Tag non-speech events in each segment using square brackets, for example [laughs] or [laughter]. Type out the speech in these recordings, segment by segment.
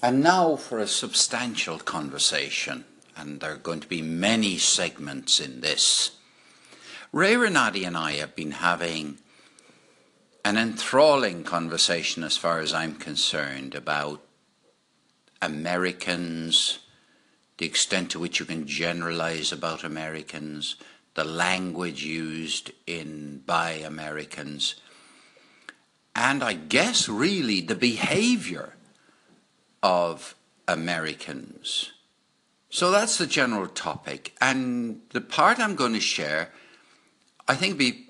And now for a substantial conversation, and there are going to be many segments in this. Ray Renati and I have been having an enthralling conversation, as far as I'm concerned, about Americans, the extent to which you can generalize about Americans, the language used in by Americans, and I guess really the behavior of Americans. So that's the general topic. And the part I'm going to share, I think we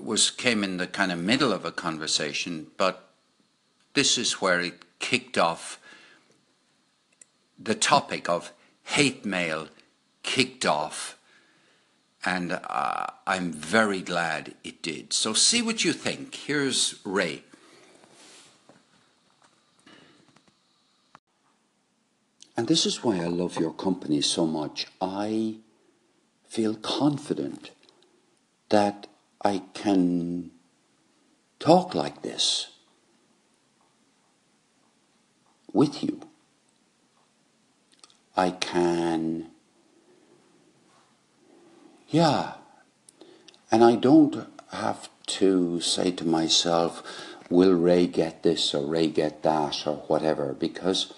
was came in the kind of middle of a conversation, but this is where it kicked off the topic of hate mail kicked off and uh, I'm very glad it did. So see what you think. Here's Ray. And this is why I love your company so much. I feel confident that I can talk like this with you. I can, yeah, and I don't have to say to myself, will Ray get this or Ray get that or whatever, because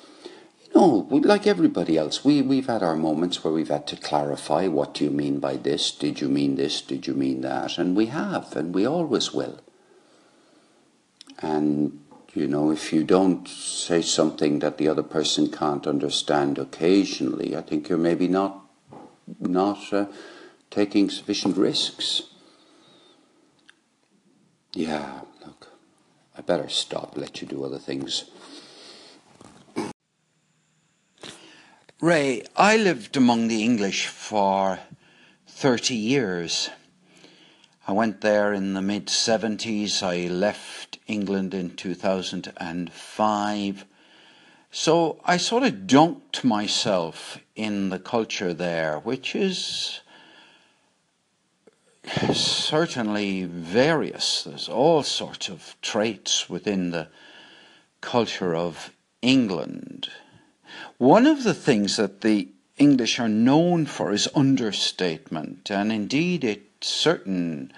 no, like everybody else, we, we've had our moments where we've had to clarify what do you mean by this? Did you mean this? Did you mean that? And we have, and we always will. And, you know, if you don't say something that the other person can't understand occasionally, I think you're maybe not, not uh, taking sufficient risks. Yeah, look, I better stop, let you do other things. Ray, I lived among the English for 30 years. I went there in the mid 70s. I left England in 2005. So I sort of dunked myself in the culture there, which is certainly various. There's all sorts of traits within the culture of England. One of the things that the English are known for is understatement, and indeed, it certain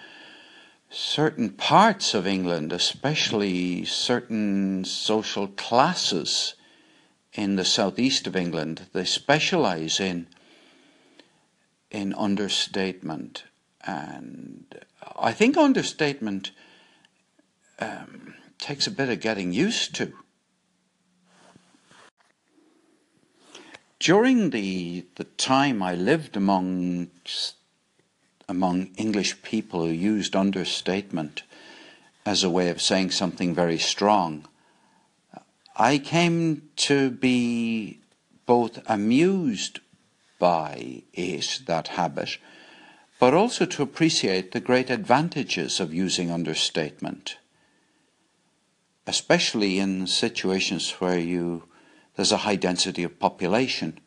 certain parts of England, especially certain social classes in the southeast of England, they specialize in in understatement, and I think understatement um, takes a bit of getting used to. During the, the time I lived among, among English people who used understatement as a way of saying something very strong, I came to be both amused by it, that habit, but also to appreciate the great advantages of using understatement, especially in situations where you there's a high density of population.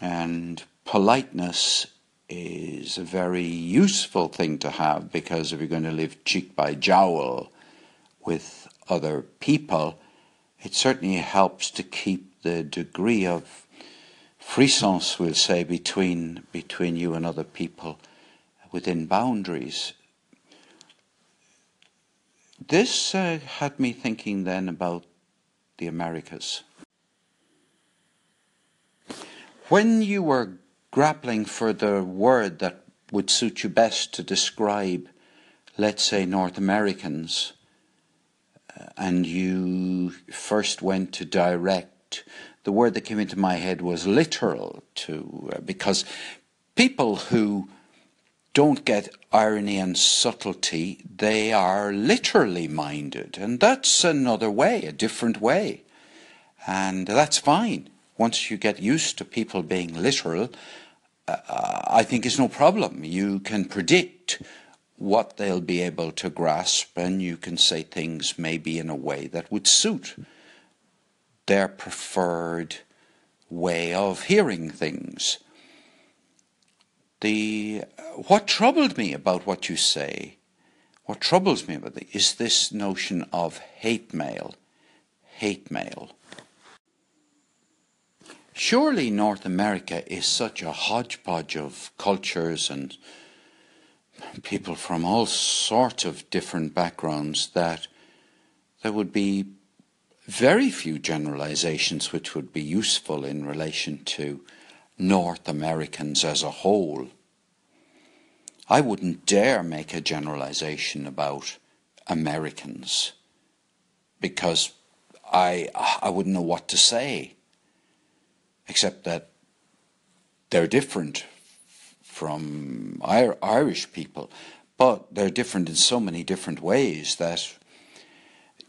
And politeness is a very useful thing to have because if you're going to live cheek by jowl with other people, it certainly helps to keep the degree of frissons, we'll say, between, between you and other people within boundaries. This uh, had me thinking then about the Americas. When you were grappling for the word that would suit you best to describe, let's say, North Americans, uh, and you first went to direct, the word that came into my head was literal, to uh, because people who don't get irony and subtlety, they are literally minded, and that's another way, a different way, and that's fine once you get used to people being literal, uh, I think it's no problem. You can predict what they'll be able to grasp, and you can say things maybe in a way that would suit their preferred way of hearing things. The what troubled me about what you say, what troubles me about it, is this notion of hate mail, hate mail. Surely North America is such a hodgepodge of cultures and people from all sorts of different backgrounds that there would be very few generalizations which would be useful in relation to North Americans as a whole. I wouldn't dare make a generalization about Americans because I I wouldn't know what to say except that they're different from Irish people, but they're different in so many different ways that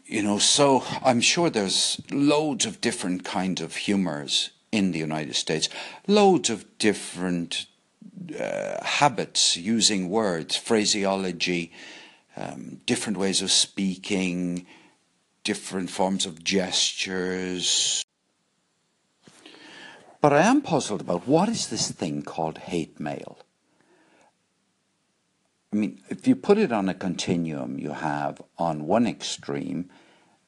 you know so i'm sure there's loads of different kinds of humors in the united states loads of different uh, habits using words phraseology um, different ways of speaking different forms of gestures but i am puzzled about what is this thing called hate mail I mean, if you put it on a continuum, you have on one extreme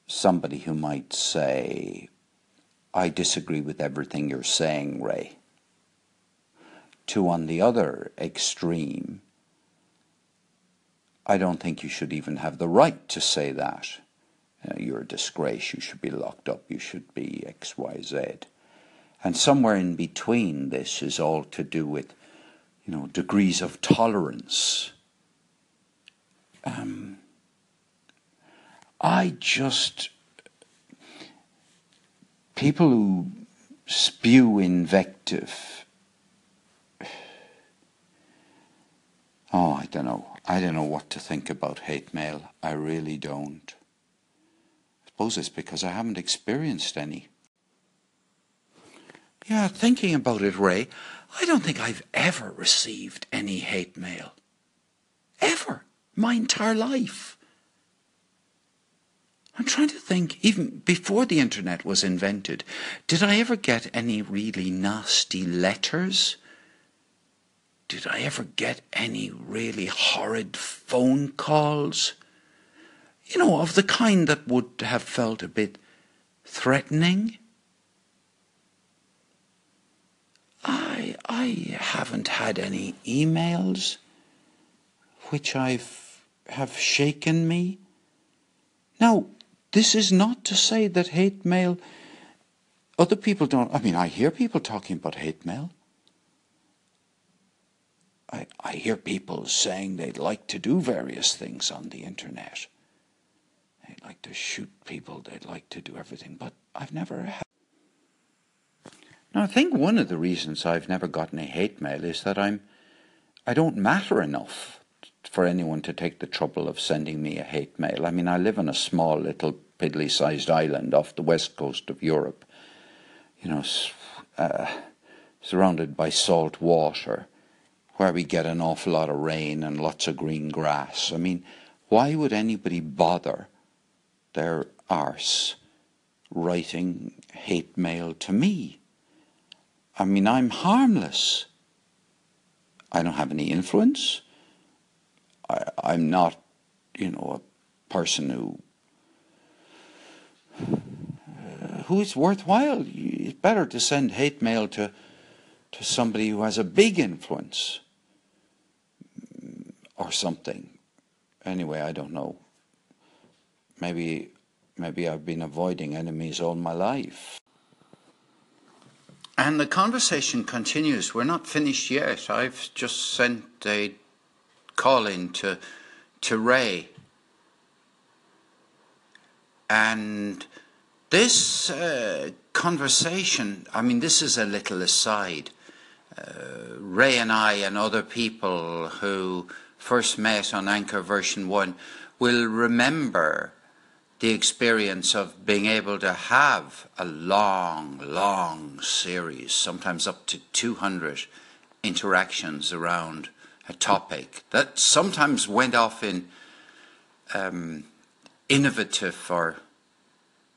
somebody who might say, I disagree with everything you're saying, Ray. To on the other extreme, I don't think you should even have the right to say that. You know, you're a disgrace, you should be locked up, you should be X, Y, Z. And somewhere in between this is all to do with, you know, degrees of tolerance um, I just people who spew invective. Oh, I don't know. I don't know what to think about hate mail. I really don't. I suppose it's because I haven't experienced any. Yeah, thinking about it, Ray, I don't think I've ever received any hate mail. Ever my entire life. I'm trying to think, even before the internet was invented, did I ever get any really nasty letters? Did I ever get any really horrid phone calls? You know, of the kind that would have felt a bit threatening? I haven't had any emails which I've have shaken me. Now, this is not to say that hate mail, other people don't, I mean, I hear people talking about hate mail. I, I hear people saying they'd like to do various things on the internet. They'd like to shoot people, they'd like to do everything, but I've never had. Now, I think one of the reasons I've never gotten a hate mail is that I'm, I don't matter enough for anyone to take the trouble of sending me a hate mail. I mean, I live on a small little piddly sized island off the west coast of Europe, you know, uh, surrounded by salt water, where we get an awful lot of rain and lots of green grass. I mean, why would anybody bother their arse writing hate mail to me? I mean, I'm harmless. I don't have any influence. I, I'm not, you know, a person who who is worthwhile. It's better to send hate mail to to somebody who has a big influence or something. Anyway, I don't know. Maybe maybe I've been avoiding enemies all my life. And the conversation continues. We're not finished yet. I've just sent a calling to to Ray. And this uh, conversation, I mean, this is a little aside. Uh, Ray and I and other people who first met on Anchor version 1 will remember the experience of being able to have a long, long series, sometimes up to 200 interactions around a topic that sometimes went off in um, innovative or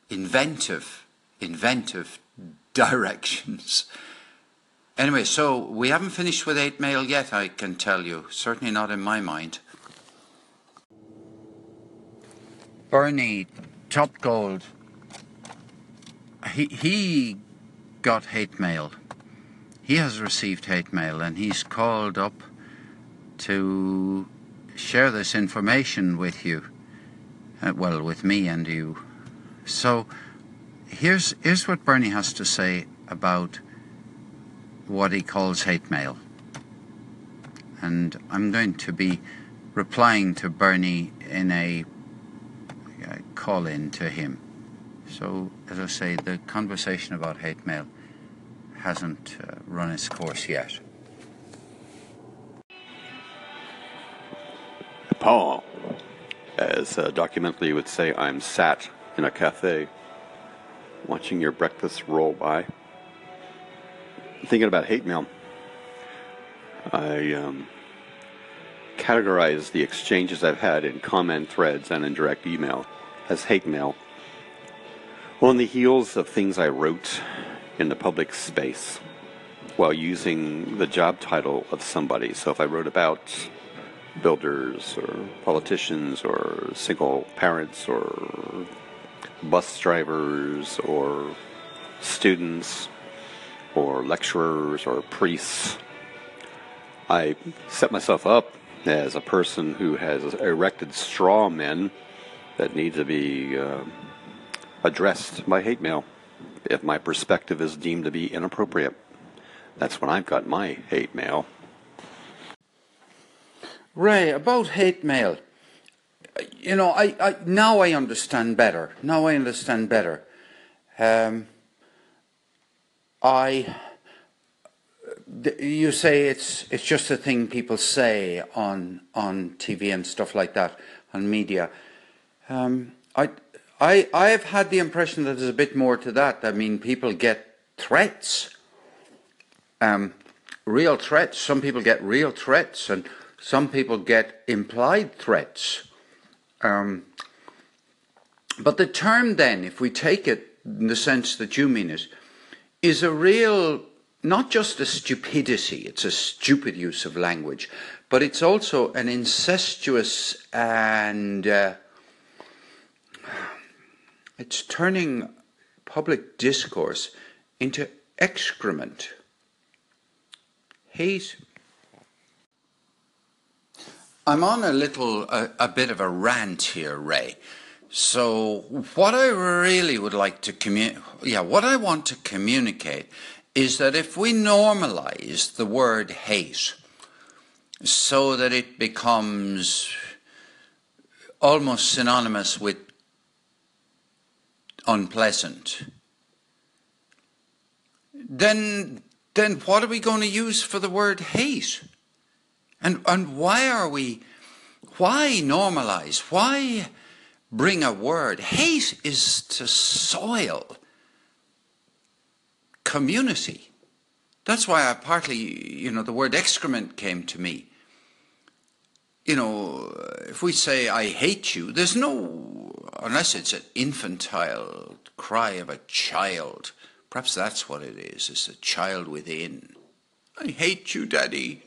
inventive, inventive [laughs] directions. Anyway, so we haven't finished with 8 mail yet, I can tell you. Certainly not in my mind. Bernie Top Gold, he, he got hate mail. He has received hate mail and he's called up to share this information with you. Uh, well, with me and you. So here's, here's what Bernie has to say about what he calls hate mail. And I'm going to be replying to Bernie in a call in to him. So, as I say, the conversation about hate mail hasn't uh, run its course yet. Paul, as uh, documentally would say, I'm sat in a cafe watching your breakfast roll by, thinking about hate mail. I um, categorize the exchanges I've had in comment threads and in direct email as hate mail on the heels of things I wrote in the public space while using the job title of somebody. So if I wrote about builders or politicians or single parents or bus drivers or students or lecturers or priests, I set myself up as a person who has erected straw men that need to be uh, addressed by hate mail if my perspective is deemed to be inappropriate. That's when I've got my hate mail. Ray, about hate mail, you know, I, I now I understand better. Now I understand better. Um, I, you say it's it's just a thing people say on on TV and stuff like that on media. Um, I I, I've had the impression that there's a bit more to that. I mean, people get threats, um, real threats. Some people get real threats, and some people get implied threats. Um, but the term, then, if we take it in the sense that you mean it, is a real, not just a stupidity, it's a stupid use of language, but it's also an incestuous and uh, it's turning public discourse into excrement. Hate. I'm on a little, a, a bit of a rant here, Ray. So what I really would like to communicate, yeah, what I want to communicate is that if we normalize the word hate so that it becomes almost synonymous with unpleasant, then then what are we going to use for the word hate? And and why are we why normalize? Why bring a word? Hate is to soil community. That's why I partly, you know, the word excrement came to me. You know, if we say I hate you, there's no unless it's an infantile cry of a child. Perhaps that's what it is. It's a child within. I hate you, Daddy.